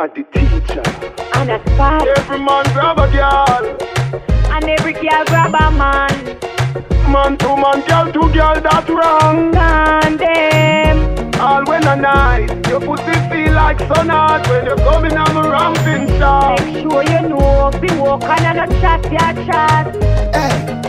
and the teacher. And a spot. Every man grab a girl. And every girl grab a man. Man to man, girl to girl, that's wrong. Condemn. All when a night, your pussy feel like sun hot when you're coming on a ramping shot. Make sure you know. Be walking and a chat, ya chat. Hey.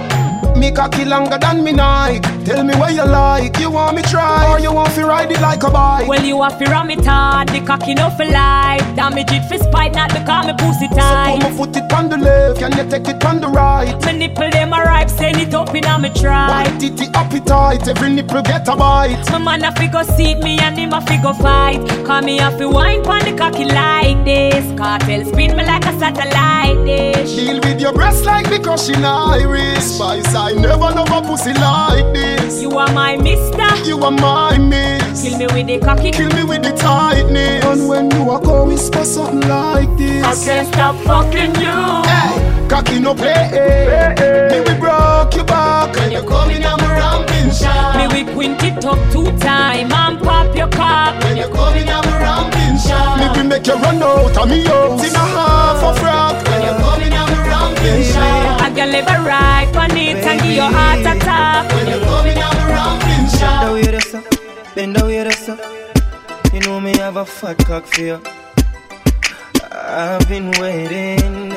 Me cocky longer than me night. Tell me what you like. You want me try or you want to ride it like a bike? Well, you have to ram it hard, the cocky no for life. Damage it for spite, not because me pussy tight. So put my foot it on the left, can you take it on the right? My nipple them a ripe, send it up in a me try. One the appetite, every nipple get a bite. My man a fi go seat me and him a fi go fight. Call me a fi wine pon the cocky like this. Kartel spin me like a satellite dish. Deal with your breast like me crushing iris. Spice, I never love a pussy like this. You are my mister. You are my miss. Kill me with the cocky. Kill me with the tightness. And when you are go whisper something like this. I can't stop fucking you. Hey, cocky no play. eh. Me we broke your back and you coming on my ramping shot. Me we quint it up two time and pop your cock. When you coming on my ramping shot. Me we make you run out of me house in a half a frock. When you coming on my ramping shot. I can live a ride on it and give your heart attack. When you coming on my ramping Bend shot. the way that's up, bend the way up. You know me have a fat cock for you. I've been waiting.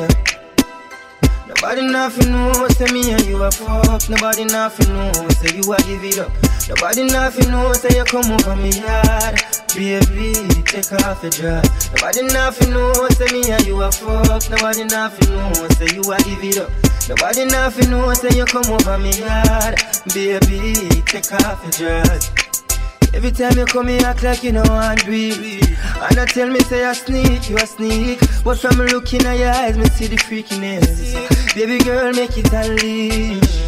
Nobody nothing know, say me and you a fuck. Nobody nothing know, say you a give it up. Nobody nothing know, say you come over me yard. Baby, take off your dress. Nobody nothing know, say me and you a fuck. Nobody nothing know, say you a give it up. Nobody nothing know, say you come over me yard. Baby, take off your dress. Every time you come, you act like you know I'm. And I tell me, say I sneak, you a sneak. But from looking at your eyes, me see the freakiness. Baby girl, make it unleash.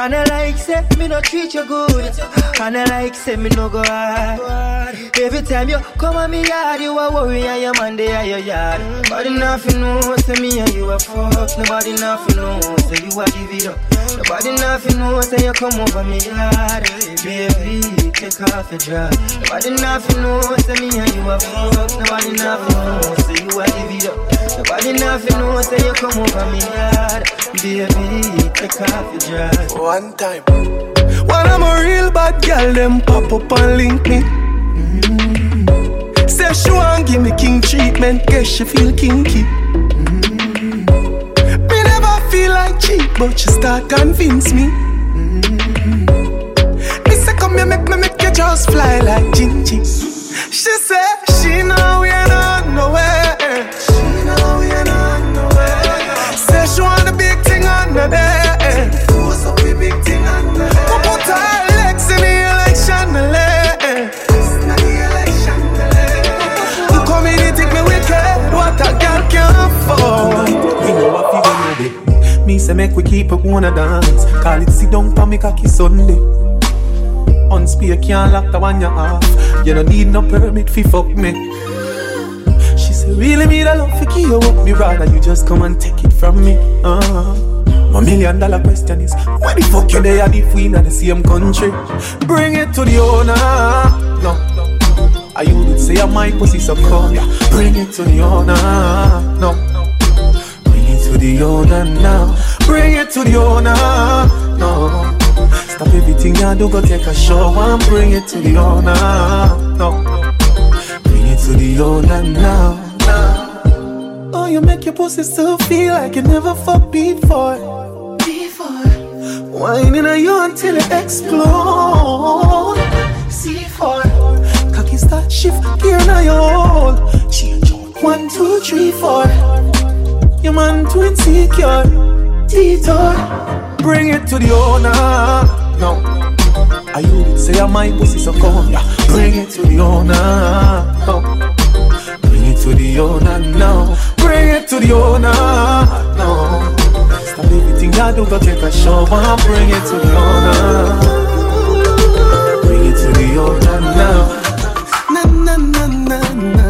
And I like say me no treat you good. And I like say me no go hard. Every time you come at me yard, you a worry and your man they are your yard. Nobody nothing know, say me and you a fuck. Nobody nothing know, say you a give it up. Nobody nothing know, say you come over me yard. Baby, take off your dress. Nobody nothing know, say me and you a fuck. Nobody nothing know, say you a give it up. Nobody nothing know, say you come over me yard. Baby, take off your dress. One time. When I'm a real bad girl, them pop up and link me. Mm. Say she want give me king treatment, guess she feel kinky. Mm. Me never feel like cheap, but she start convince me. Me make me make you just fly like Gingy. She say she know we ain't on nowhere. She know we ain't on nowhere. Say she want the big thing on the day. Force up the big thing on the day. We put her legs in the election take me wicked. What a girl can afford. You know what you gonna. Me say make we keep it wanna dance. Call it sit down for me cocky Sunday. Unspeak can't lock the one you off. You don't need no permit fi fuck me. She say really me the love fi keep you up. Me rather you just come and take it from me. Uh. My million dollar question is Why the fuck you there if we not the same country? Bring it to the owner No I you did say my pussy so come yeah. Bring it to the owner No Bring it to the owner now Bring it to the owner No Stop everything you do go take a shower and bring it to the owner No Bring it to the owner now Oh, you make your pussy still feel like you never fucked before. Before. Whining on you until it explode. C4. Cocky start shift gear now you hold. Change. One, two, three, four. Your man too insecure. Detour. Bring it to the owner now. I you say I'm my pussy so come, yeah. Bring it to the owner. No. Bring it to the owner now. Bring it to the owner No, Stop everything I do, go take a shower. Bring it to the owner. Bring it to the owner now. Na na na na na.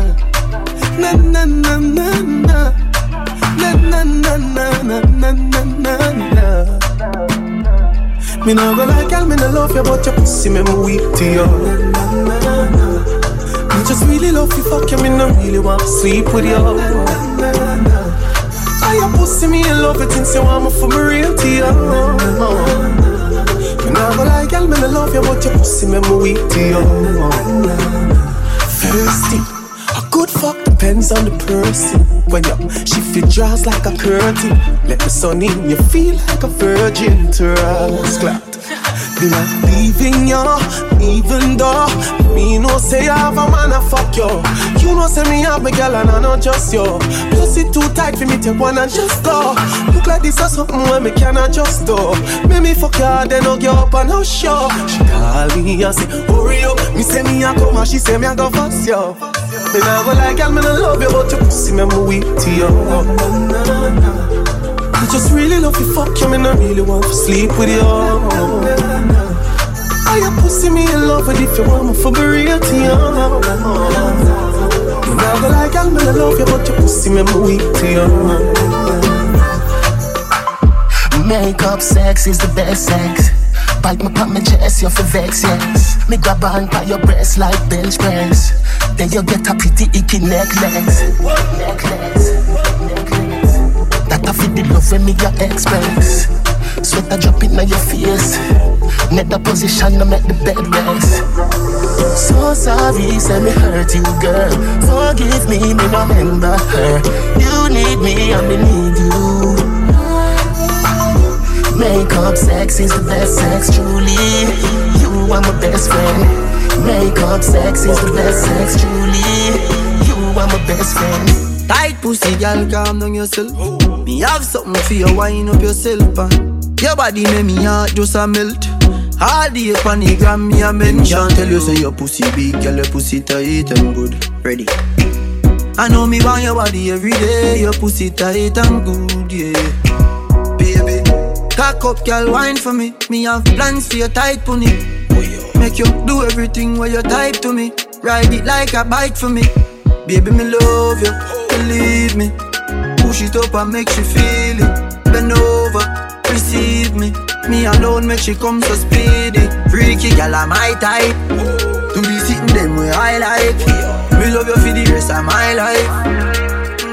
Na na na na na. Na na na na na na na na. Me no go like girl, me no love you, but your pussy make me weak to you. Me just really love you, fuck you, me no really want to sleep with you. I your pussy me in love it since you want me for me real to you. Me nah go lie, girl, me no love you, but your pussy me me weak to you. Thirsty, a good fuck depends on the person. When you shift your jaws like a curtain, let the sun in, you feel like a virgin to us. Glad me not leaving you, even though me no say I have a man a fuck you. You know say me have my girl and I not just you. Pussy too tight for me take one and just go. Look like this or something where me cannot just do. Make me fuck you, then I'll up and I'll show. She call me and say hurry up. Me say me a come and she say me a go fast you. Me nah go like girl, me no love you, but your pussy me me weak to you. I just really love you, fuck you, me no really want to sleep with you. I your pussy me in love with if you want me for be real to you. You nah go like girl, me no love you, but your pussy me me weak to you. Makeup sex is the best sex. Bite me pop my chest, you for vex, yes. Me grab on by your breast like bench press. Then you get a pretty icky necklace. Necklace. That I feel the love when me your express. Sweat a drop in your face. Net the position to make the bed rest. So sorry, say me hurt you, girl. Forgive me, me no remember her. You need me, I me need you. Makeup sex is the best sex, truly. You are my best friend. Makeup sex is the best sex, truly. You are my best friend. Tight pussy, girl, calm down yourself. Me have something for you, wind up yourself. And your body make me heart just a melt. All the the gram, me a mention. Tell you say your pussy big, girl, your pussy tight and good. Ready? I know me want your body every day. Your pussy tight and good, yeah. Cock up, girl, wine for me. Me have plans for your tight pony. Make you do everything where you type to me. Ride it like a bike for me. Baby, me love you, believe me. Push it up and make she feel it. Bend over, receive me. Me alone make she come so speedy. Freaky gal, I'm my type. Do the sitting them way I like. Me love you for the rest of my life.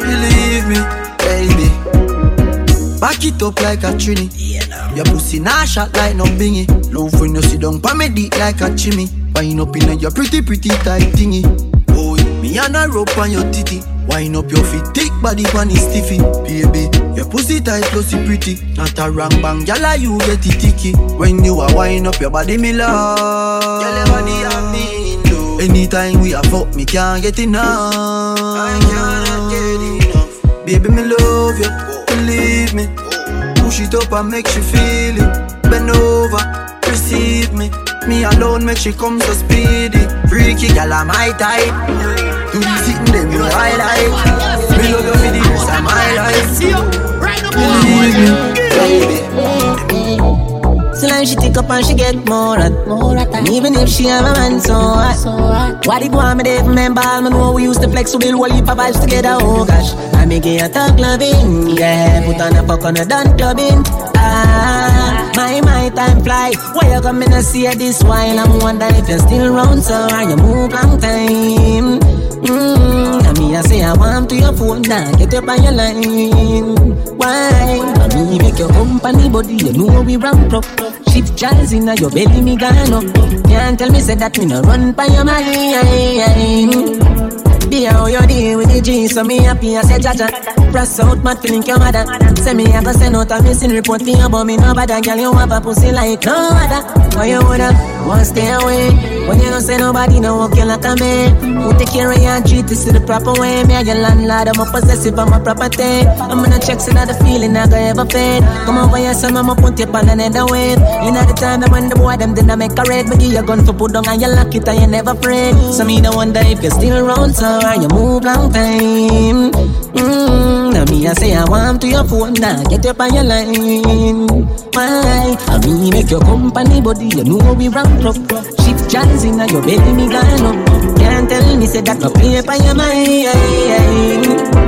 Believe me, baby. Back it up like a trini. Your pussy nah shot like no bingy. Love when you sit down pa me deep like a chimney. Wind up in your pretty pretty tight thingy. Oh, me and a rope on your titty. Wind up your feet, thick body pan is stiffy. Baby, your pussy tight, pussy pretty. Not a wrong bang, gyal you get it ticky. When you a wind up your body, me love. Gyal body have me low. Anytime we a fuck, me can't get enough. I cannot get enough. Baby, me love you, believe me. Push it up and make she feel it. Bend over, receive me. Me alone make she come so speedy. Freaky gal, I'm my type. Do the sitting them you like. Me love you for the rest of my life. Believe me, baby. So now she take up and she get more at more at And even if she have a man so hot, so hot. What it want me there remember all me know we used to flex so build whole heap of vibes together oh gosh. I make it a talk loving yeah. Put on a fuck on a done clubbing Ah, my my time fly. Why you coming to see this while? I'm wondering if you're still around so are you move long time. Mmm, and me I say I want to your phone now get up on your line. Why? And me make your company body you know we ramp up Shift jazz in your belly me gone Can't tell me say that me no run by your mind Be how you deal with the G, so me happy I say jaja. Press out, mad feeling your mother. Say me I go send out a missing report you, but me no bother, girl. You have a pussy like no other. Why you woulda want stay away? When you don't say nobody no walk you like a man. Who take care of your treat this is the proper way? Me and your landlord, I'm a possessive, I'm a property. I'm gonna check that the feeling I go ever fade. Come over here, son, I'ma put you on another wave. You know the time when the boy them did I make a red. me give you a gun for put down and you lock it and you never afraid. So me no wonder if you're still around, so are you move long time? Mmm, now me I say I want to your phone now, get up on your line. Why? I me make your company body, you know we ramp up. Shift jazz in your belly, me gone up. Can't tell me say that no by your mind.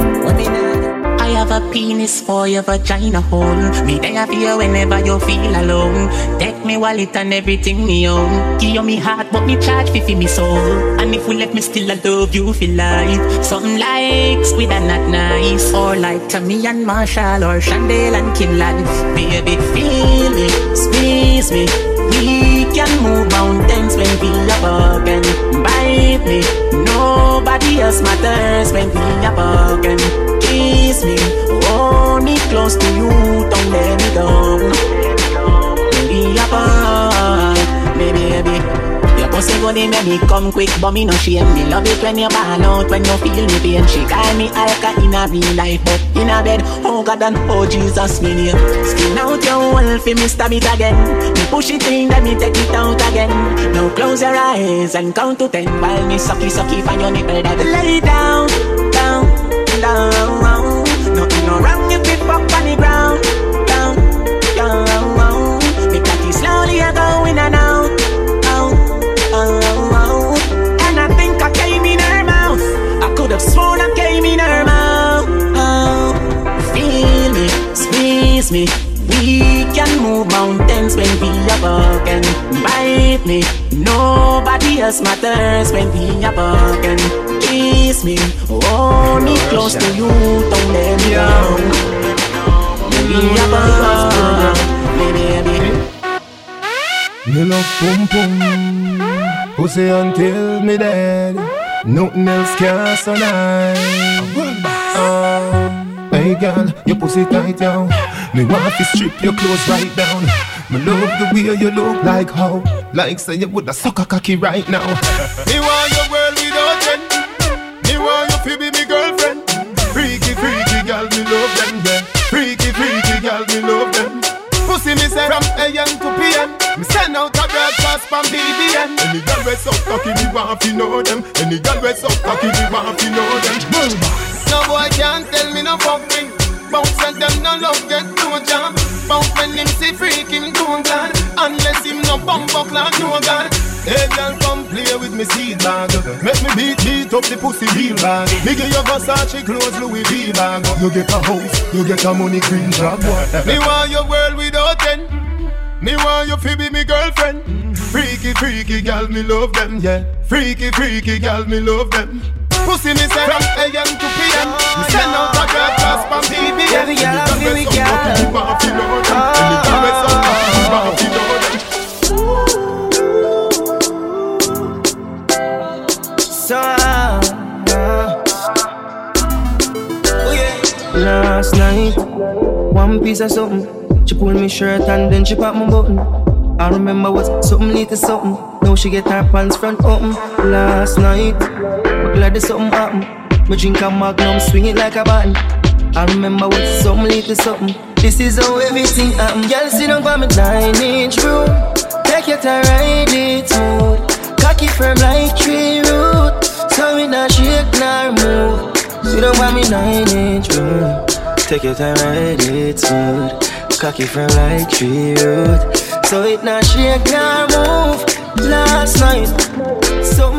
I have a a penis for your vagina hole. Me there for you whenever you feel alone. Take me wallet and everything me own. Give you me heart, but me charge fi me soul. And if we let me still I love you feel like Something like squid and not nice, or like Tommy and Marshall or Chandel and Kinlan. Baby, feel me, squeeze me. We can move mountains when we are broken. Bite me, nobody else matters when we are broken. Kiss me, hold me close to you, don't let me go. We are broken, baby, baby. Your pussy good, make me come quick, but me no shame. Me love it when you ball out, when you feel me pain. She call me alka in a real life, but in a bed, oh God and oh Jesus, me name. Skin out your wall, fi me stab it again. Me push it in, then me take it out again. Now close your eyes and count to ten while me sucky sucky for your nipple. That lay down, down. Nothing no wrong if it fuck on the ground, down, down. Me slowly a go in and out, I think I came in her mouth. I could have sworn I came in her mouth. Feel me, squeeze me. We can move mountains when we are broken. Bite me, nobody else matters when we are broken. Kiss me, hold me close to you, don't let me down. We are broken, baby. Me love pum pum Pussy until me dead. Nothing else can so nice oh, ah. Hey girl, your pussy tight down Me want to strip your clothes right down. Me love the way you look like how. Like say you woulda suck a cocky right now. Me want your world love them, yeah. Freaky, freaky girl, me love them. Pussy me say from AM to PM Me send out a broadcast from BBM Any girl we so cocky me want to know them. Any girl we so cocky me want to know them. No boy can't tell me no fuck me Bounce and them no love get no jam Bounce when him see freak him don't glad Unless him no bump up like no god. Hey girl come play with me seed bag. Make me beat beat up the pussy real bag. Me give you Versace clothes Louis V bag. You get a house, you get a money green job Me want your world without end. Me want you to be me girlfriend. Freaky freaky girl me love them yeah. Freaky freaky girl me love them Pussy me say from AM to PM Me send out a girl class from BBM Every girl I feel we can You want to know them Any girl we so cocky you want to know them So, uh, oh yeah. Last night, one piece of something. She pulled me shirt and then she popped my button. I remember what something lead to something. Now she get her pants front open. Last night, glad there's something happen. Me drink a magnum, swing it like a button. I remember what lead to something. This is how everything happen. Girl, sit down by me nine inch room. Take your time, ride it smooth. Cocky firm like tree root. So it not shake nor move. Sit down by me nine inch room. Take your time, ride it smooth. Cocky firm like tree root. So it not shake nor move. Last night, something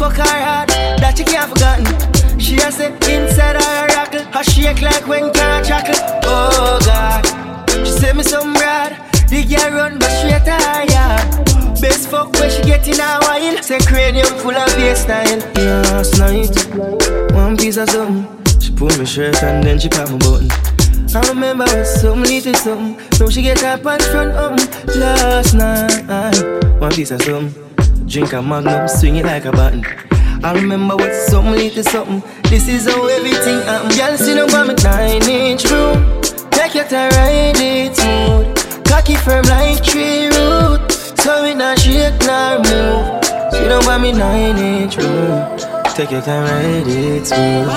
fuck her hard that she can't forgotten. She has said inside her rockle, her shake like when chuckle. Oh God, she said me some broad. The girl run but straight yard. Best fuck when she get in her wine. Say cranium full of style. Last night, one piece of something. She pull my shirt and then she popped my button. I remember when something little something. Now she get her pants front up. Last night, one piece of something. Drink a magnum, swing it like a button. I remember what something little something. This is how everything happen. Girl, sit down by me nine inch room. Take your time, ride it smooth. Cocky firm like tree root. So it not shake nor move. Sit down by me nine inch room. Take your time, ride it smooth.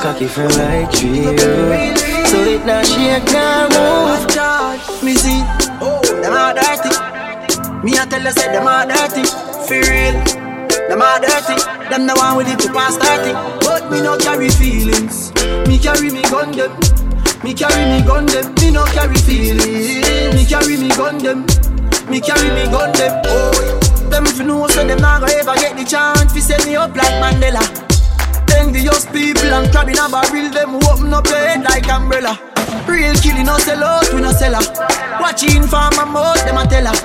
Cocky firm like tree root. So it not shake nor move. Me see, oh, them are dirty. Me I tell you, say them are dirty. For real, them are dirty. Them the one with it to pass 30. But me no carry feelings. Me carry me gun them. Me carry me gun them. Me no carry feelings. Me carry me gun them. Me carry me gun them. Oh, them if you know so them not gonna ever get the chance to set me up like Mandela. envious people and crab in a barrel, them open up your head like umbrella. Real killing no sell out, we no sell her. Watching for my mouth, them a tell her.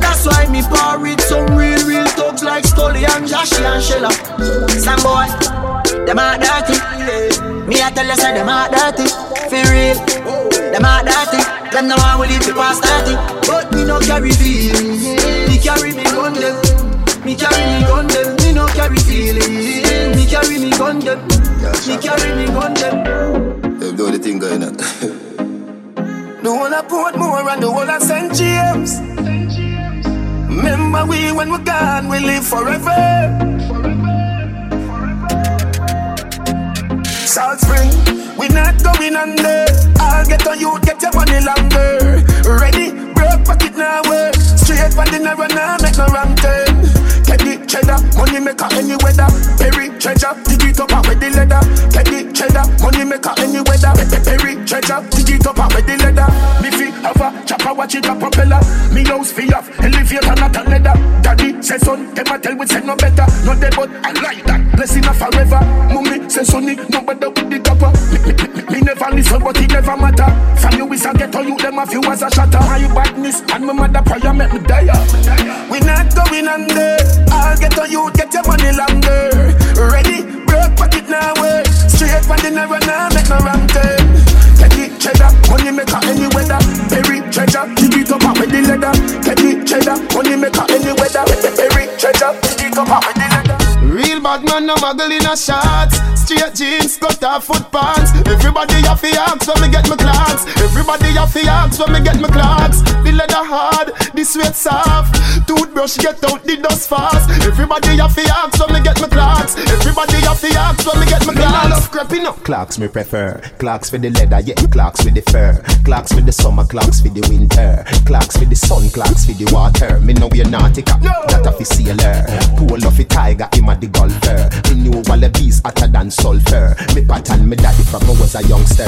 That's why me par with some real, real thugs like Scully and Joshy and Shella. Some boy, them a dirty. Me a tell you say them a dirty. For real, them a dirty. Them no one will live to past 30. But me no carry feelings. Me carry me gun them. Me carry me gun them. Me no carry feelings. Me carry me gun them. Me carry me gun them. They do the thing going on. The one I put more and the one I St. James. Remember we when we're gone, we live forever. Salt Spring, we not going under. I'll get on you, get your money longer. Ready, broke pocket now, work. Straight from the narrow now, make no wrong turn. Teddy cheddar, money maker any weather. Perry treasure, dig it up out with the leather. Teddy cheddar, money maker any weather. Perry treasure, dig it up out with the leather. Me fi have a chopper, watch it a propeller. Me house fi off, elevator not a leather. Daddy say son, them a tell we say no better. No dead but I like that, blessing a forever. Mummy say sonny, no better with the copper. Me never listen, but it never matter. From you is a ghetto, you them a few as a shatter. My badness and my mother prayer make me die. We not going under. I'll get on you, get your money longer. Ready, broke pocket now, work. Straight from the narrow now, make no wrong turn. Teddy cheddar, money maker any weather. Perry treasure, dig it up with the leather. Teddy cheddar, money maker any weather. Perry treasure, dig it up with the leather. Real bad man, no muggle in a shots. Straight jeans, cut off foot pants. Everybody have to ask when me get my clocks. Everybody have to ask when me get my clocks. The leather hard, the sweat soft. Toothbrush get out the dust fast. Everybody have to ask when me get my clocks. Everybody have to ask when me get my clocks. Me love creeping up. Clocks me prefer. Clocks for the leather, yeah. Clocks with the fur. Clocks for the summer, clocks for the winter. Clocks for the sun, clocks for the water. Me know we're nautica, that a fi sailor. Pull off a tiger, him a the golfer. Me knew wallabies hotter than sulfur. Me pattern me daddy from I was a youngster.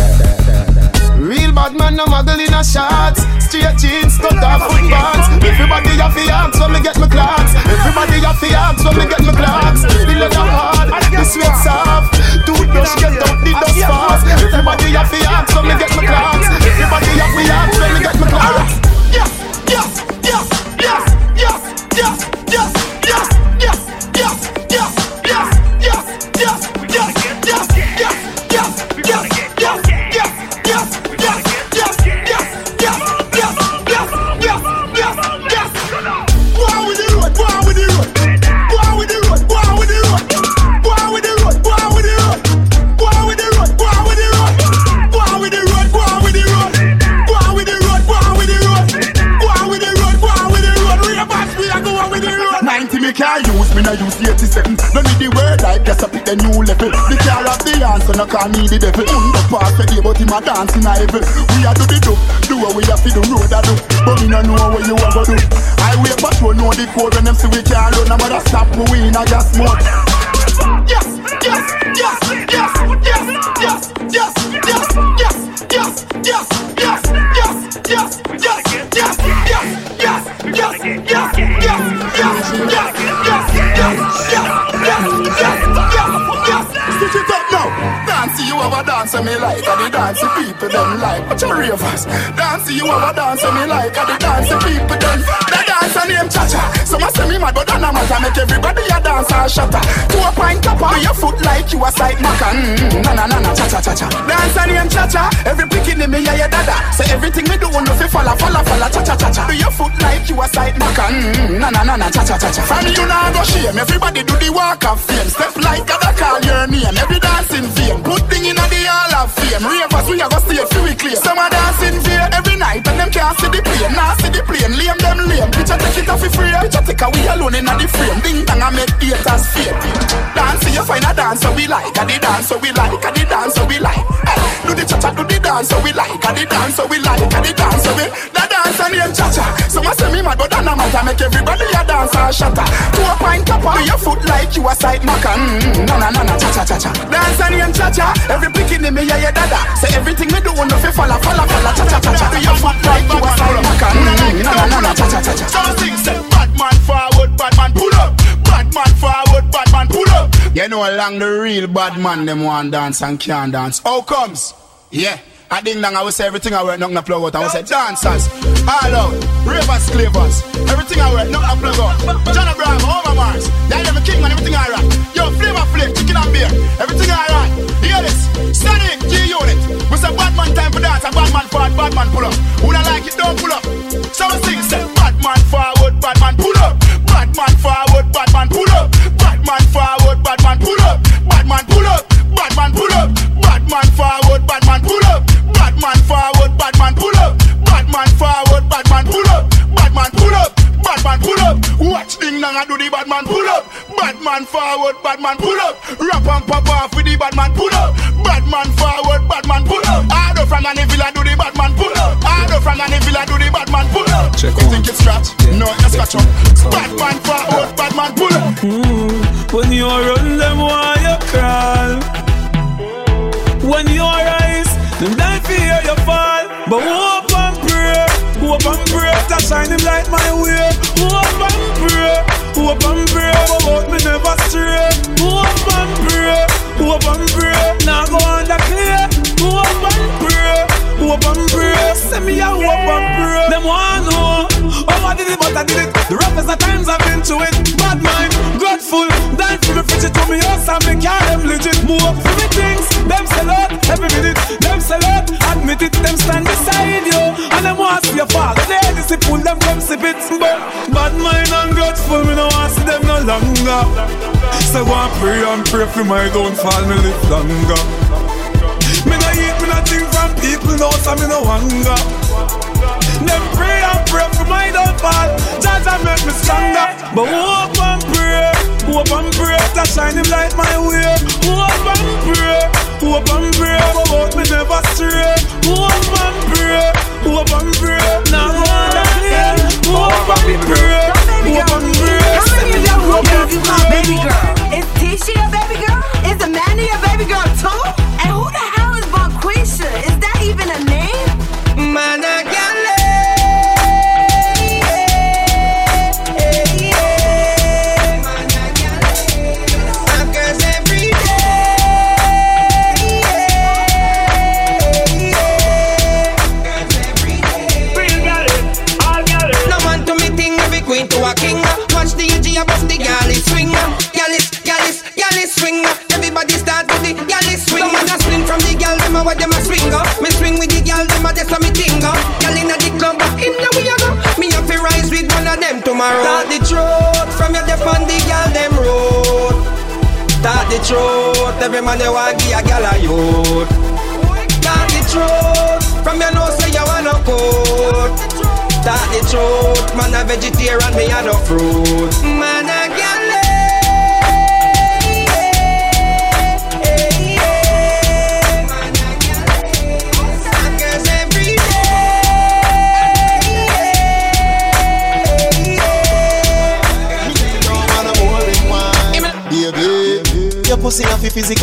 Real bad man, no muggle in a shots. Straight jeans, cut off foot pants. Everybody have to ask when me get my clocks. Everybody have to ask when me get my clocks. The leather hard, the sweat soft. Toothbrush get out the dust fast. Everybody have to ask when me get my clocks. Everybody have to ask when me get my clocks. Yes, yes, yes, yes, yes, yes, 90 me can't use, me not use 87. No need the word like just up the new level. The car of the answer, no call me the devil. Mm, Under pass the day, but him a dancing a heaven. We a do the do, do what we a fi the road a do. But me no know what you a go do. I wait patrol know the code when them see we can't run. No matter stop we in a gas mode. Yes, yes, yes, yes, yes, yes, a dance and me like, and the dance people them like. Watch your ravers. Dance, you have a dance and me like, and the dance people them. The dance name Cha-Cha. Some a say me mad, but that no matter. Make everybody a dance and shatter. To a pint topper, your foot like you a sight maca. Mm, na na na na, cha cha cha cha. Dance name Cha-Cha. Every picking in me, yeah, yeah, dada. Say everything me do, no fi follow, follow, follow, cha cha cha cha. Do your foot like you a sight maca. Mm, na na na na, cha cha cha cha. From you now go shame. Everybody do the walk of fame. Step like other call your name. Every dance in vain. Put thing in the hall of fame. Ravers we a go stay we clear. Some a dance in vain every night and them can't see the plane. Nah see the plane. Lame them lame. Picture take it off for free. Picture take a we alone in the frame. Ding dong a make haters fade. Dance you find a dancer we like. And the dancer we like. And the dancer we like. Do the cha cha do the dancer we like. And the dancer we like. And the dancer we. The dancer name cha cha. Some say me mad but that no matter. Make everybody a dance and shatter. To a pint topper. Do your foot like you a sight maca. Mm, na na na na cha cha cha cha. Dance and name cha cha. Every picking in me yeah yeah dada. Say everything me do no fi follow follow follow cha cha cha cha. Do your foot like you a sight maca. Na na na na cha cha cha cha. So sing say bad man forward, bad man pull up. Bad man forward, bad man pull up. You know along the real bad man them want dance and can't dance. How comes? Yeah. I ding dong, I will say everything I wear, nothing I plug out. I will say dancers, all out, ravers, clavers, everything I wear, nothing I plug out. John Abraham, Homer Mars, yeah, them king man, everything alright. Yo, flavor flame, chicken and beer, everything alright. Hear this, Sonic, G unit. We say bad man time for dance, a bad man forward, bad man pull up. Who don't like it, don't pull up. Bad man. Pull did it. The roughest of times I've been to it. Bad mind, grateful, dance for me, fridge to me house and me car them legit. Move for me things, them sell out every minute. Them sell out, admit it, them stand beside you, and them want see you fall. They discipline them come sip it, but bad mind and grateful, me no want see them no longer. So go and pray and pray for my downfall, me live longer. Me no eat, me no think from people, no, so me no hunger. Them pray pray for my downfall. And make me stronger. But hope and pray, hope and pray to shine him light my way. Hope and pray, hope and pray, about me never stray. Hope and pray, hope and pray. Now go on the. Hope and pray, hope and pray.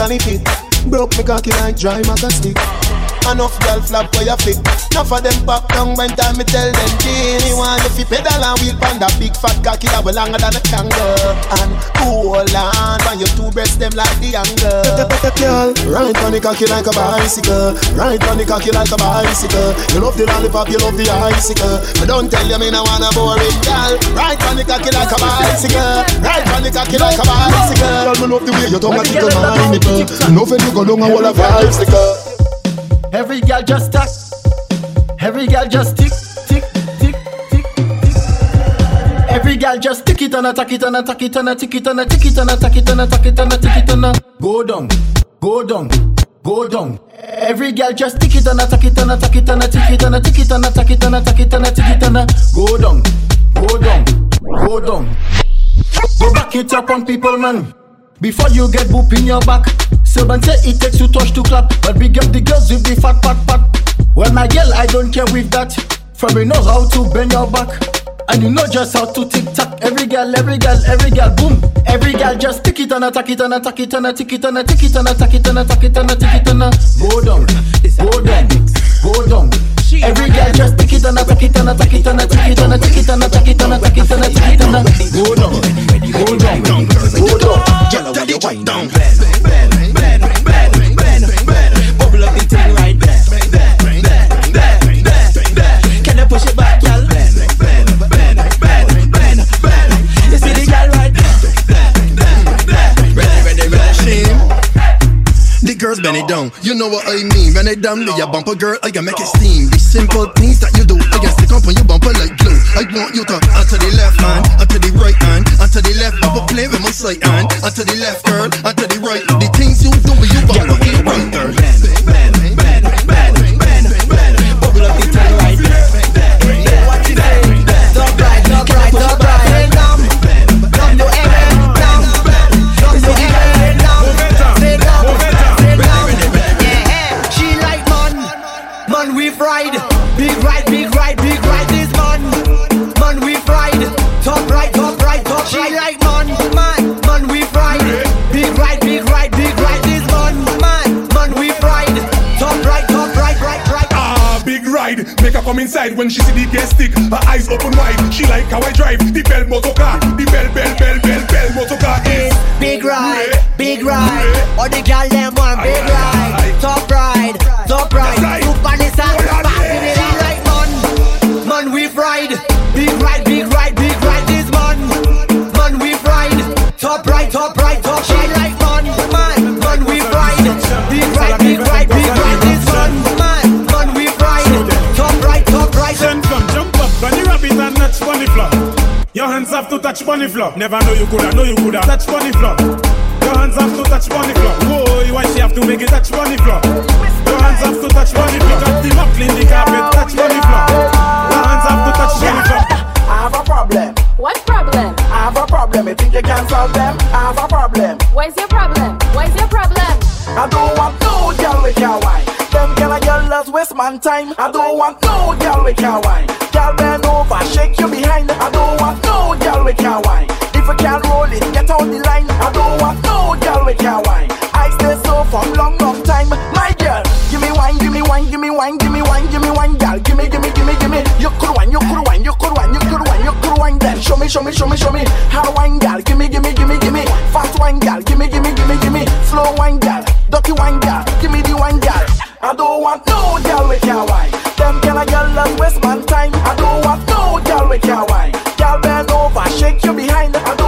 Physically fit. Broke me cocky like dry maca stick. Enough girl flap where you fit. Enough of them pop down when time me tell them Genie want you fi pedal and wheel pan that big fat cocky that well longer than a kangaroo. And hold on when your two breasts them like the angle. Girl, ride on the cocky like a bicycle. Ride on the cocky like a bicycle. You love the lollipop, you love the icicle. But don't tell you me no wanna boring girl. Ride on the cocky like a bicycle. Ride on the cocky like a bicycle. Girl, me love the way your tongue a tickle my nipple. Enough when you go down and hold a bicycle Every girl just tack. Every girl just tick, tick, tick, tick, tick. Every girl just tick it and attack it and attack it and a tick it and a tick it and attack it and attack it and a tick it and go down, go down, go down. Every girl just tick it and attack it and attack it and a tick it and a tick it and attack it and attack it and a tick it and go down, go down, go down. Go back it up on people, man. Before you get boop in your back. Sylvan say it takes two touch to clap, but big up the girls with the fat pat pat. Well, my girl, I don't care with that. From you know how to bend your back. And you know just how to tick tock. Every girl, every girl, every girl, boom. Every girl just tick it and attack it and attack it and attack it and attack it and attack it and attack it and attack it and go down, go down, go down. Every girl just tick it and attack it and attack it and attack it and attack it and attack it and attack it and attack it and go down, go down, go down. Girl, when you wine down. Bend, bend, bend, bend, bend, bend. The thing right. Bend. Can you push it back, girls bend it down, you know what I mean. When it down, me a girl, I can make it steam. The simple things that you do, I can stick up on your bumper like glue. I want you to onto the left hand, onto the right hand, onto the left bumper play with my side hand, onto the left girl, onto the right. The things you do, but you bumper get right bend, inside when she see the gas stick. Her eyes open wide. She like how I drive the bell motor car. The bell, bell, bell, bell, bell motor car eh. is Big ride, big ride. All the girl them want big ride. Top ride, top ride. Super Nissan, have to touch bunny floor. Never know you coulda, know you coulda touch bunny floor. Your hands have to touch bunny floor. Whoa, why she have to make it touch bunny floor? Your hands have to touch bunny floor. Pick up the mop, clean the carpet, touch bunny floor. Your hands have to touch bunny floor. I have a problem. What problem? I have a problem. You think you can solve them? I have a problem. Where's your problem? Where's your problem? I don't want no girl with your wine. Them girl a girl that's waste man time. I don't want no girl with your wine. Girl bend over, shake you behind. I don't want no with your wine. If you can't roll it, get out the line. I don't want no girl with your wine. I stay so for long, long time. My girl, give me wine, give me wine, give me wine, give me wine, give me wine, girl. Give me, give me, give me, give me. You could wine, you could wine, you could wine, you could wine, you could wine. Then show me, show me, show me, show me. How wine, girl. Behind. I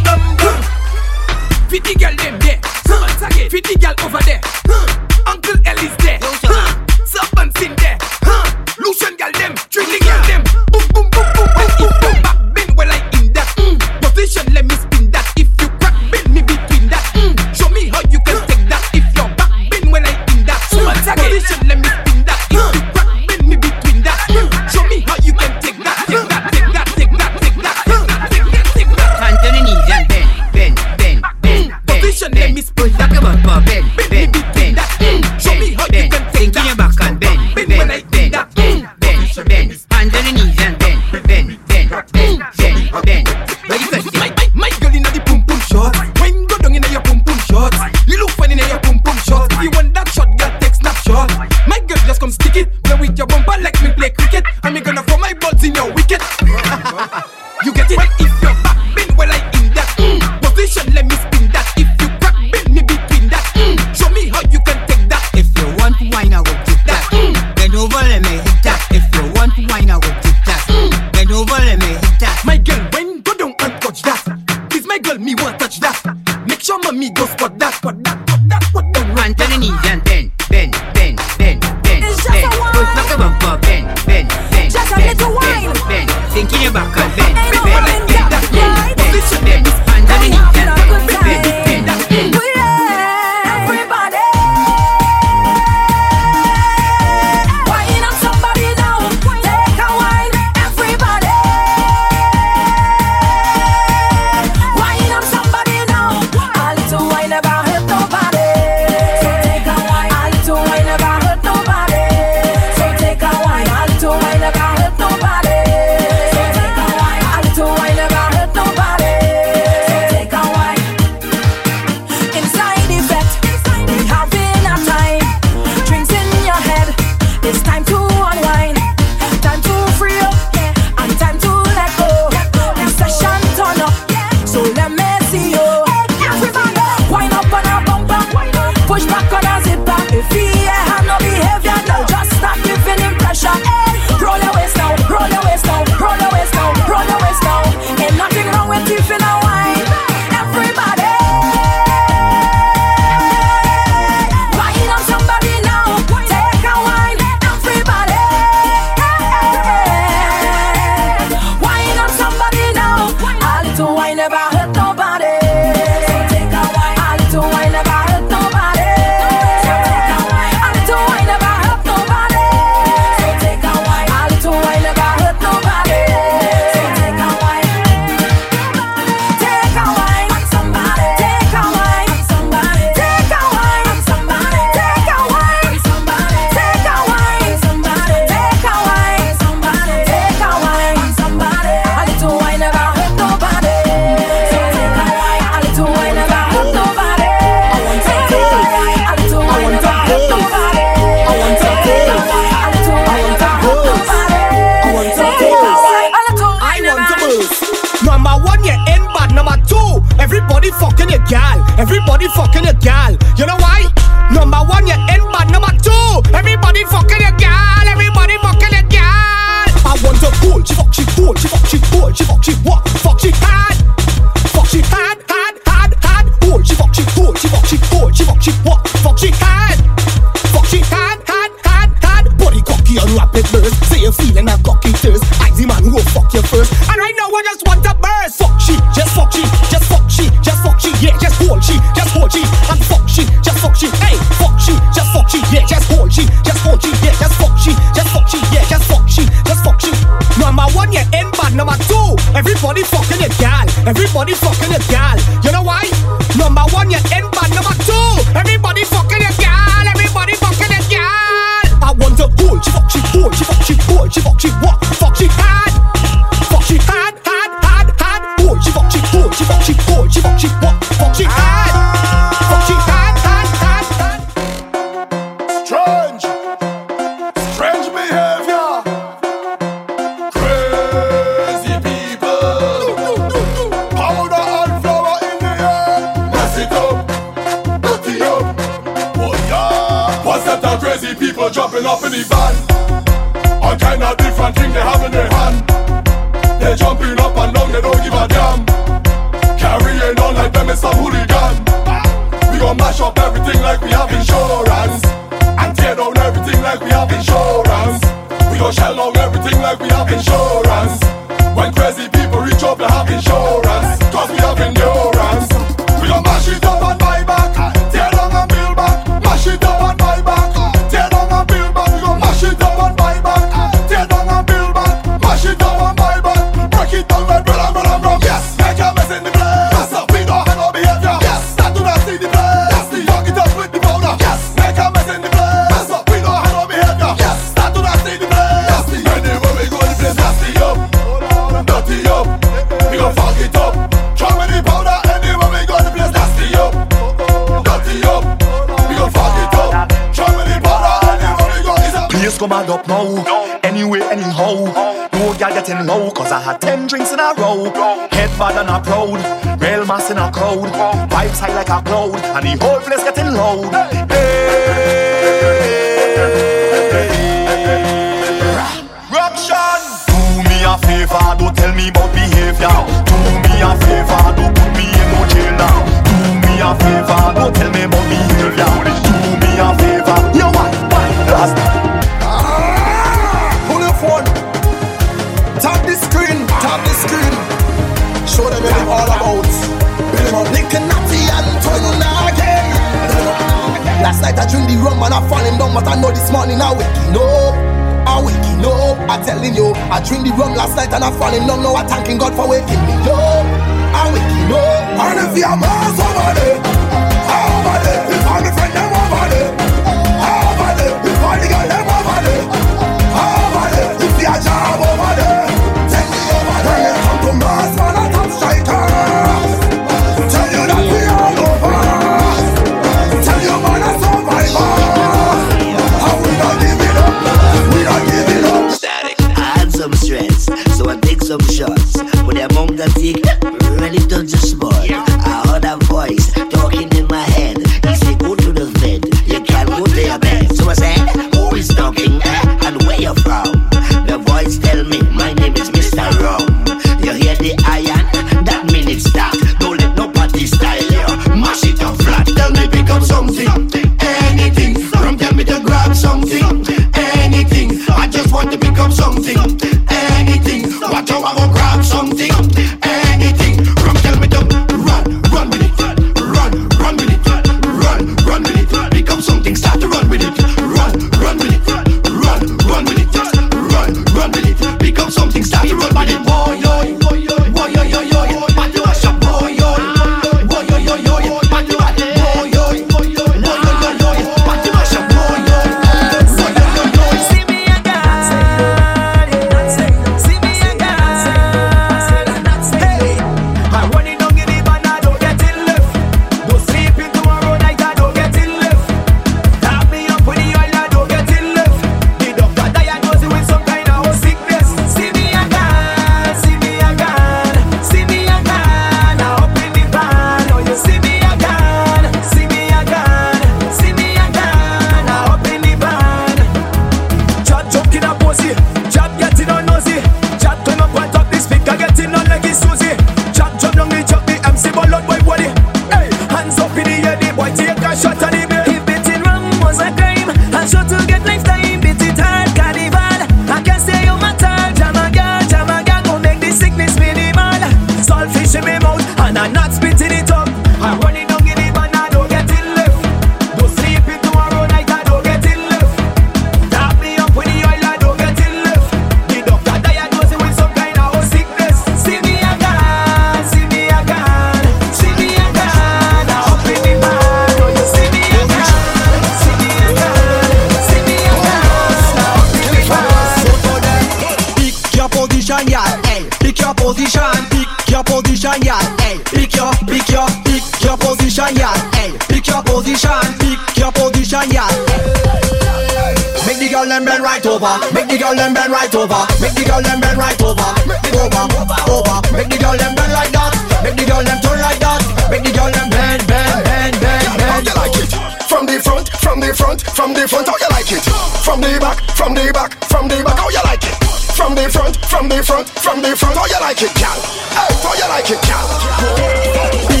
back, from the back, from the back, how you like it? From the front, from the front, from the front, how you like it, gal? Hey, how you like it, gal?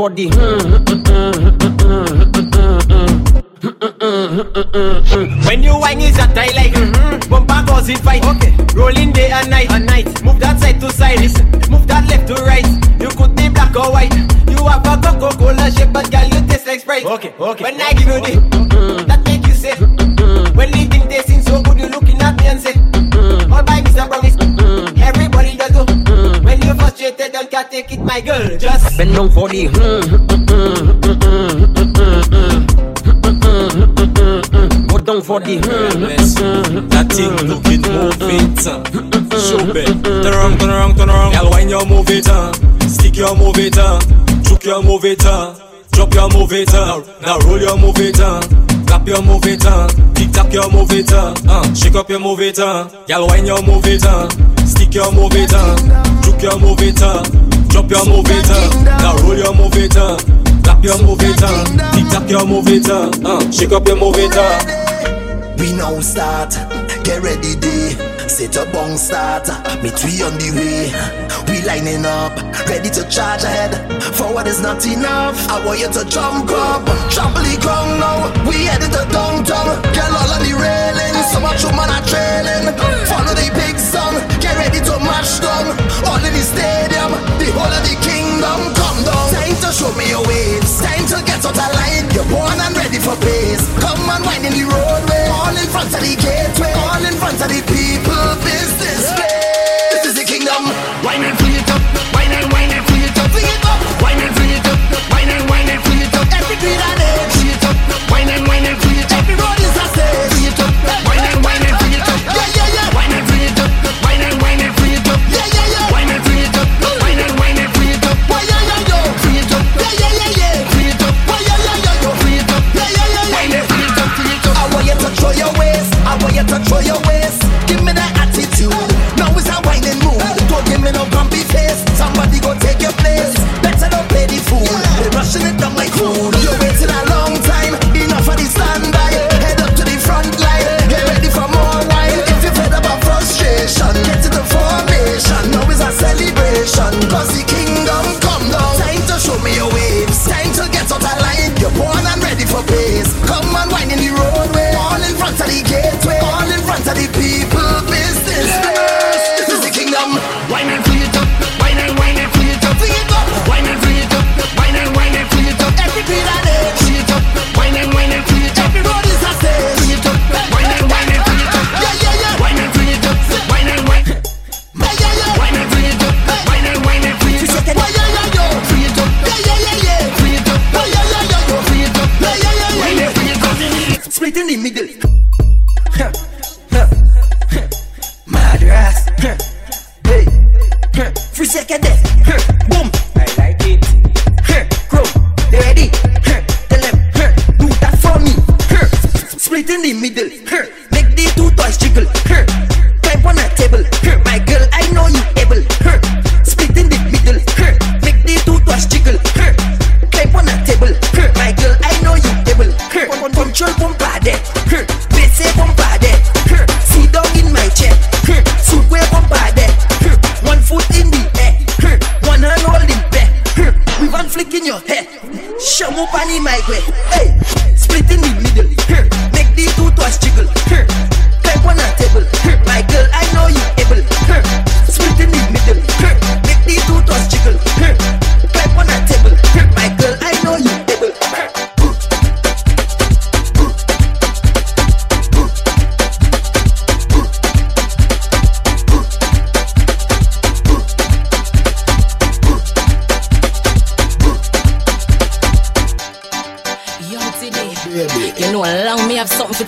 Hmm, hmm. When you whine is that I like mm-hmm. Bumper cause it fight. Okay. Rolling day and night. And night. Move that side to side. Listen. Move that left to right. You could be black or white. You have a Coca-Cola shape But girl you taste like Sprite. Okay okay. When I give you the I take it, my girl. Just bend down for the. Go down for the. That thing looking it, Show bend. Turn around, turn around, turn around. Girl, when you move it, uh. stick your move it, uh. choke your move it, uh. drop your move it, uh. now roll your move it, uh. clap your move it, uh. tick tock your move it, uh. Shake up your move it, uh. girl, when your move it, uh. stick your move it, uh. juke your move it. Uh. Drop your move it uh. Now roll your move it uh. Clap your move it uh. Tick tap your move it uh. uh. Shake up your move it uh. We now start, get ready day. Set a bong start, meet we on the way. We lining up, ready to charge ahead. Forward is not enough. I want you to jump up, trample the ground now. We headed to downtown, girl all on the railing. So much woman are trailing. Follow the big song, get ready to mash down. All in the stadium, the whole of the kingdom. Come down, time to show me your waves. Time to get out of line. You're born and ready for pace. Come and wind in the roadway. All in front of the gateway. All in front of the people. Business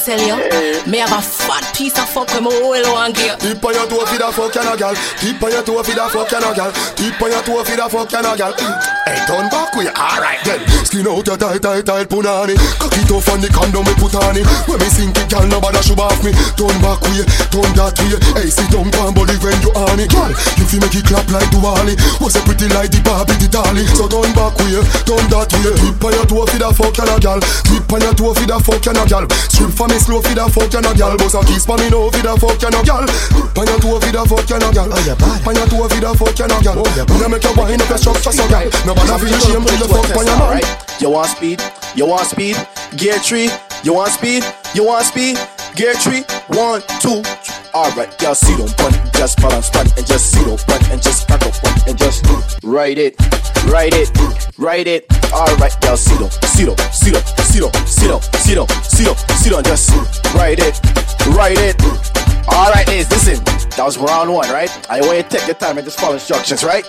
Marcelio, me have piece of fuck with my one gear. Keep on your toe for the fuck you no gal. Keep on your toe for the fuck you no gal. Keep on your toe for the fuck you no gal. Hey, turn back way, alright then. Skin out your tight, tight, tight punani. Cock it off on the condom me put on it. When me sink it, gal nobody should off me. Turn back way, turn that way. Hey, sit down, body when you on it. Gal, you feel make it clap like Duali. Was a pretty like the Barbie, the dolly. So turn back way, turn that way. Keep on your toe for the fuck you no gal. Keep on your toe for the fuck you no gal. Strip for me slow for the fuck you no gal. Boss a kiss for me no for the fuck you no. Keep on your toe for the fuck you no gal. Keep on your toe for the fuck you no gal. Me make you wind up your structure so gal. Nobody feel shame till you fuck on your man. You want speed? You want speed? Gear three. You want speed? You want speed? Gear three. One, two. three. Alright, y'all see don't punt, just balance punt and just see don't punt and just cock up punt and just write it, write it, write it. Alright, y'all see don't, see don't, see don't, see don't, see don't, see don't, see don't, see don't, just ride it, ride it. Alright, ladies, listen. That was round one, right? I want you to take your time and just follow instructions, right?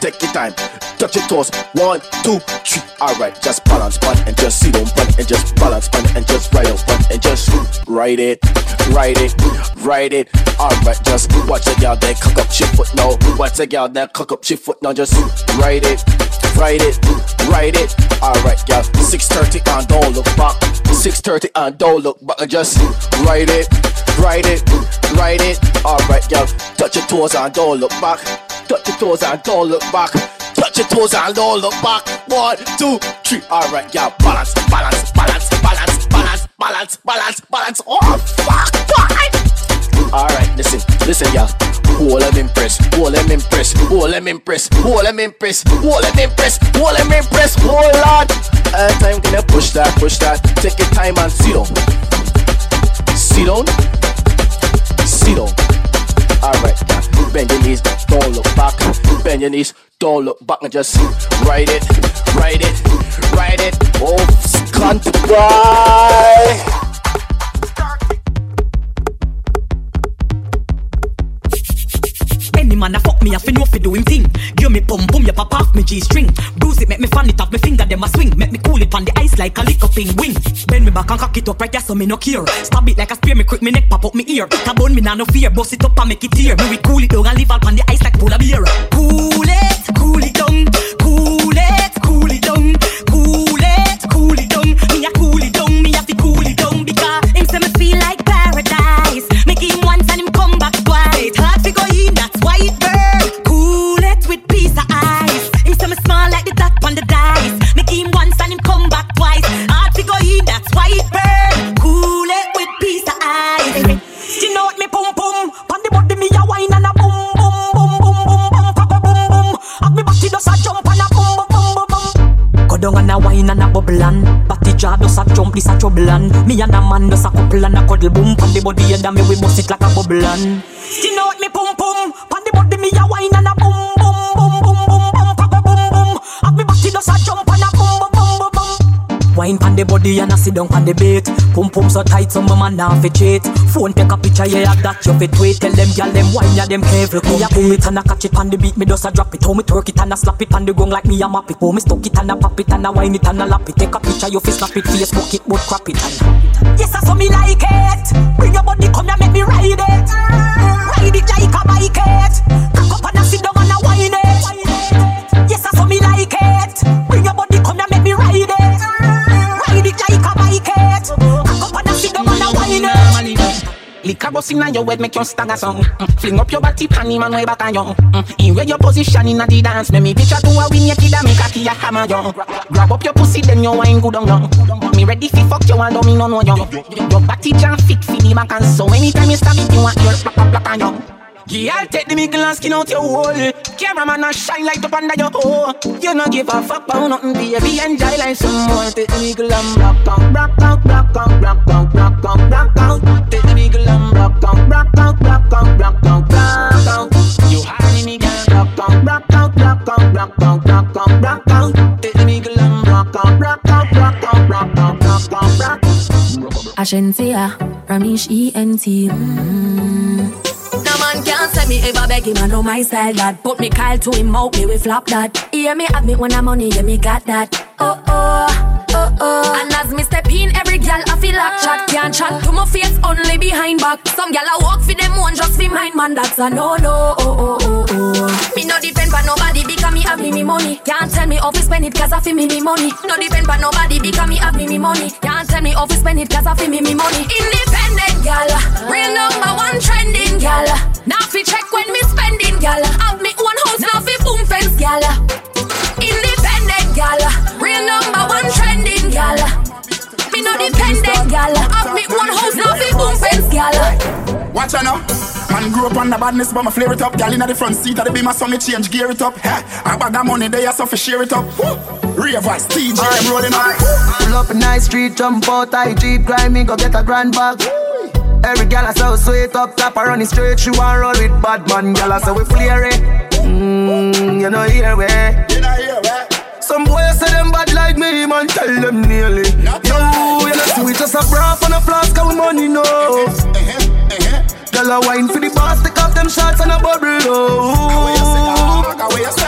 Take your time. Touch your toes. One, two, three. Alright, just balance punt and just sit on punt and just balance punt and just ride on punt and just ride it, ride it, ride it. Alright, just watch a girl that cock up shit foot now. Watch a girl that cock up shit foot now. Just ride it, ride it, ride it. Alright, girl. 6:30 and don't look back. 6:30 and don't look back just ride it, ride it, ride it. Alright, girl. Touch your toes and don't look back. Touch your toes and don't look back. Touch your toes and don't look back. One, two, three. Alright, yeah. Balance, balance, balance, balance, balance, balance, balance, balance. Oh, fuck, fuck. Alright, listen, listen, y'all. Hold them impress, hold them impress, hold them impress, hold them impress, hold them impress, hold them impress, hold on. Uh, time you push that, push that. Take your time and sit down. Sit down. Sit down. Alright, bend your knees, don't look back. Bend your knees, don't look back and just ride it, ride it, ride it. Oh, cunt boy. Any man a fuck me, I fi know fi do him thing. Give me pum pum, ya pop off me G string. Bruise it, make me fan it off me finger, them a swing. Make me cool it on the ice like a up in wing. Bend me back and cock it up right there, so me no care. Stab it like a spear, me quick me neck pop up me ear. It a bone me nah no fear, bust it up and make it tear. Me we cool it down and leave all on the ice like polar beer. Cool it, cool it down, cool it, cool it down, down and a wine and a bubble and Body jaw does a jump, this a trouble and Me and a man does a couple and a cuddle boom Pon the body and a me we bust it like a bubble and You know what me pum pum? Pon the body me a wine and a The body and a sit down pon the bait Pum pum so tight some man now fi cheat. Phone take a picture yeah that you fit wait Tell them gyal them wine yeah them careful? Me a it and a catch it pon the beat Me just a drop it. How me twerk it and a slap it on the gong like me a map it. How me stuck it and a pop it and a wine it and a lap it. Take a picture you fi snap it Facebook it but crap it and Yes I saw me like it. Bring your body come and make me ride it. Ride it like a bike it. Cock up and a sit down and a wine I come and I sit down and I wine up. Liquor bust inna your head, make you stagger song. Mm. Fling up your body, panty man way back on you. Mm. In where your position inna the dance, make me picture to a win your kid and make a key a hammer you. Grab up your pussy, then you wine good on you. Me ready fi fuck you and don't me no know you. Your body jam fit fi the back and so anytime you stab it, you want your black black on you. I'll take the middle and skin out your hole. Cameraman and shine light up under your hole. You no give a fuck about nothing, baby. Enjoy like some more. Take the middle and rock out, rock out, rock out, rock out, rock out, rock out. Take the middle and rock out, rock out, rock out, rock out, rock out. You honey me girl, rock out, rock out, rock out, rock out, rock out, rock out. Take the middle and rock out, rock out, rock out, rock out, rock out, rock out. Ashensia, Romeich E-N-T. Mm. No man can't say me ever beg him, I know my style that. Put me Kyle to him out, me we flop that. Hear me have me when I'm money, yeah me got that. Oh oh, oh oh. And as me step in, every gal I feel like chat can't chat to my face only behind back. Some gal I walk for them one just for mine, man. That's a no no. Oh oh oh oh. Me no depend on nobody because me have me me money. Can't tell me how spend it cause I feel me me money. No depend on nobody because me have me me money. Can't tell me how spend it cause I feel me me money. Independent Now fi check when me spending gal. Have me own house now fi boom fence gal. Independent gal, real number one trending gal. Me no dependent gal. Have me own house now fi boom fence gal. Watch out now. Man grew up on the badness, but my flare it up. Gal inna the front seat of the beamer, so me change gear it up. Hey, I bag of money there, so fi share it up. Woo. Real voice, TJ, I'm rolling up. Pull up in nice street, jump out, I jeep, grind me, go get a grand bag. Every gal I so sweet up top, I run it straight, she want roll with bad man, gal I so we flare it. Mmm, you know here we. You know here we. Some boys say them bad like me, man, tell them nearly. Yo, you know see we just a bra and a flask of money, no. Girl a wine for the boss, take off them shots and a bubble, oh.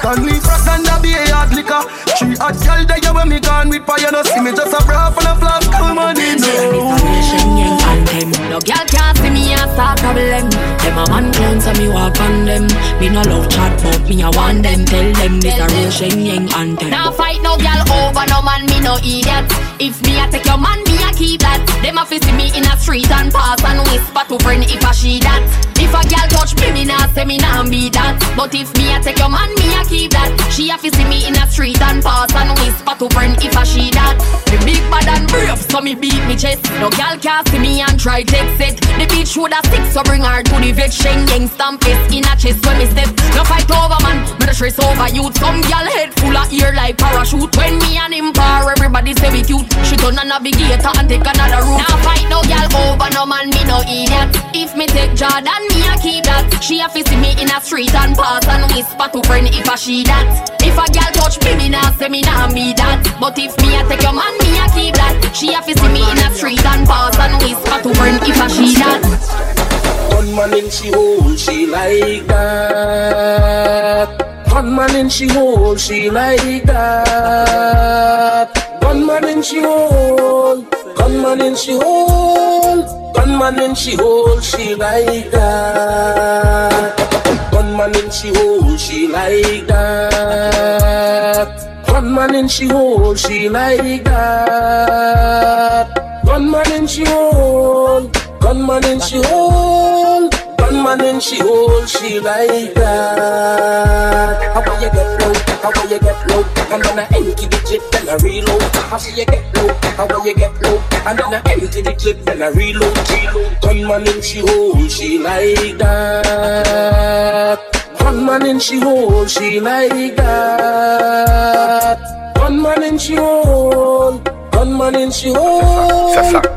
Can me frost and a be a hard liquor. Three hot girl there when me gone with fire, no see me just a bra and a flask of money, no. Them. No girl can't see me a start problem. Them a man clown so me walk on them. Me no love chat but me a want them. Tell them this a real Shenseea anthem. Now fight no girl over no man, me no idiot. If me a take your man, me a keep that. Them a see me in a street and pass and whisper to friend if I she that. If a girl touch me, me nah say me nah be that. But if me a take your man, me a keep that. She a see me in a street and pass and whisper to friend if I she that. Me big bad and brave, so me beat me chest. No girl can't see me and try take it. The bitch would a stick, so bring her to the vet. Shenseea stamp it in a chest when me step. No fight over man, me the stress over youth. Some girl head full of ear like parachute. When me and him par, everybody say we cute. She turn a navigator and take another route. Now fight no girl over no man, me no idiot. If me take Jordan, me a keep that. She a fi see me in a street and pass and whisper to friend if I she that. If a girl touch me, me nah say me nah be that. But if me a take your man, me a keep that. She a fi see me in a street and pass and whisper to friend if I she that. One man in she hole, she like that. One man in she hole, she like that. One man in she hole, one man in she hole, one man in she hole, she like that. One man in she hole, she like that. One man in she hole, she like that. One man in she hole, gunman in she hole, gunman in she hole, she like that. How will you get low? How will you get low? I'm gonna empty the clip, then I reload. How will you get low? How will you get low? I'm gonna empty the clip, then I reload. Reload. Gunman in she hole, she like that. Gunman in she hole, she like that. Gunman in she hole. Gunman in she hole,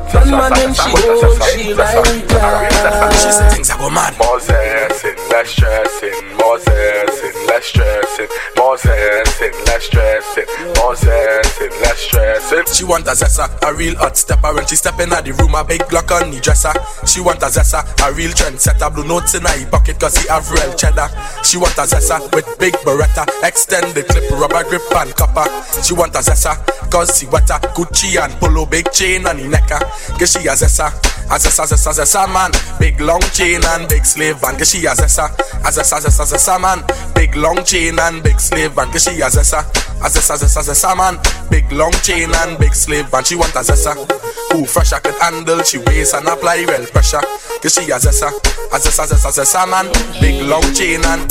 gunman in she hole, she like that. She said things I go mad. More zessing, less stressing. More zessing, less stressing. More zessing, less stressing. More zessing, less stressing. She want a zessa, a real hot stepper. When she step in at the room, a big Glock on the dresser. She want a zessa, a real trendsetter. Blue notes in her pocket cause he have real cheddar. She want a zessa with big beretta. Extended clip, rubber grip and copper. She want a zessa cause she wetter. Gucci and polo, big chain on the necker. Ah. Cause she a zessa, a zessa, zessa, zessa man. Big long chain and big slave van. Cause she a zessa, a zessa, zessa, zessa man. Big long chain and big slave van. Cause she a zessa, a zessa, zessa, zessa man. Big long chain and big slave van. She want a zessa. Who fresh I could handle, she waist and apply well pressure. Cause she a zessa, a zessa, zessa, zessa man. Big long chain and.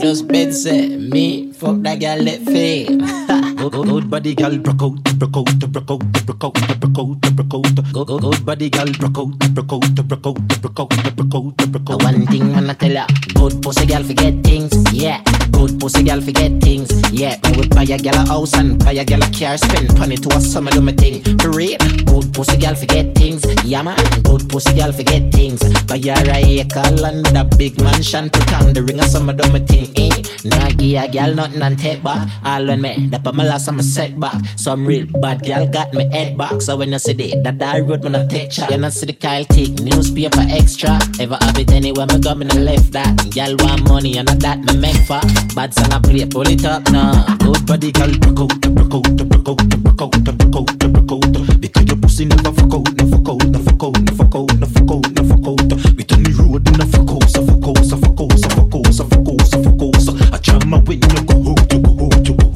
Just bed set me, fuck that girl let fade. Good body girl, broke out, broke out, broke out, broke out, broke out, broke out. Good body girl, broke out, broke out, broke out, broke out, broke out, broke out. One thing I'ma tell ya, good pussy girl forget things, yeah. Good pussy girl forget things, yeah. I would buy a girl a house and buy a girl a car, spend money to a summer do my thing. For real, good pussy girl forget things, yeah man. Good pussy girl forget things. Buy a acre land with a big mansion, put on the ring of summer do my thing, eh. Nah give a girl nothing and take back. All on me, that my last I'm a setback. Some real bad girl got me head back. So when you see the that I road when I take shot, you not see the Kyle take newspaper extra. Ever have it anywhere me go me no left that. Girl want money and not that me make for. Bad song I play, pull it up now. Good body girl, broke out, broke out, broke out, broke out, broke out, broke out. Because your pussy never fuck out, never fuck out, never fuck out, never fuck out, out. We turn the road in a fuck out, so fuck out, so fuck out, so fuck out, so. I jam my way, you go out, you go out, you go out,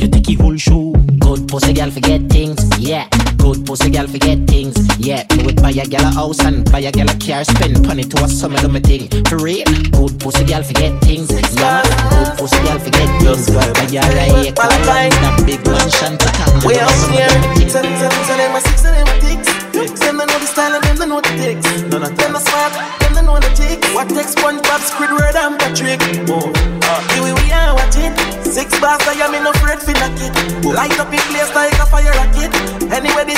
you take it whole show. Good pussy girl forget things, yeah. Good pussy girl forget things, yeah. Me would buy a girl a house and buy a girl a car, spend money to a summer do my thing. For real, good pussy girl forget things, yeah. Good pussy girl forget things, buy a girl a acre a big mansion to come. We out here, seven, seven, my six, seven, my ticks. Them they know the style and them they know the ticks. None of them are smart, them they know the ticks. What takes SpongeBob, Squidward and Patrick? Oh, uh, here we are watching. Six bars, I am in no afraid for knock it. Light up in place like a fire rocket. Anyway, the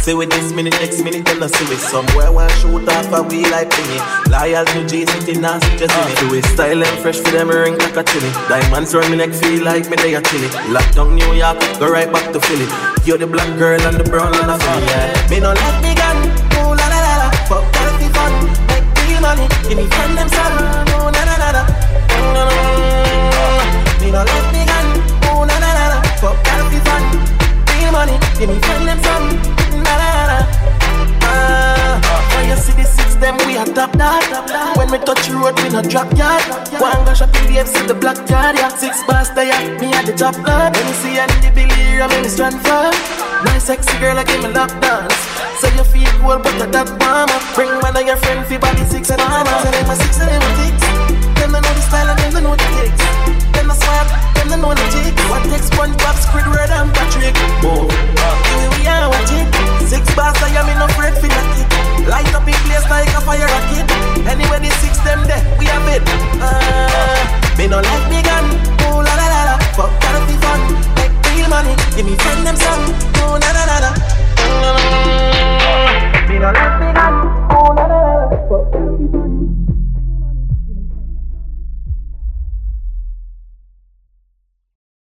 See with this minute, next minute, them not see with somewhere one shoot off a we like thingy. Loyal to G City, now just in it. Do it style and fresh for them ring like a chili. Diamonds round me neck feel like me they a chili. Lockdown New York, go right back to Philly. You're the black girl and the brown and the Philly. Yeah. Me no like me gun, ooh la la la la. Fuck that be fun, make real money. Give me friend them son, ooh la la la la. Mm, mm, mm. Me no like me gun, ooh la la la la. Fuck that be fun, real money. Give me friend them son, you see the six them we a top dog. When we touch the road we no drop yard. One go shop in the FC the black card yeah. Six bars there me at the top lad. When you see any Billy I'm in the strand for. Nice sexy girl I give me lap dance. So you feel cool but not that warm. Bring one of your friend fi body six and armor. So them a six and them a six. Them know the style and them know the tics. Them a swag, them they know the tics. What takes SpongeBob, red and Patrick? Oh, uh, we are watching. Six bars, I am in no afraid for nothing. Light up in place like a fire rocket. Anyway, the six them there, we have it. Uh, me no like me gun. Oh la la la la, fuck that'll be fun. Make real money, give me friend them some. Oh na na na na. Me no like me gun. Oh la.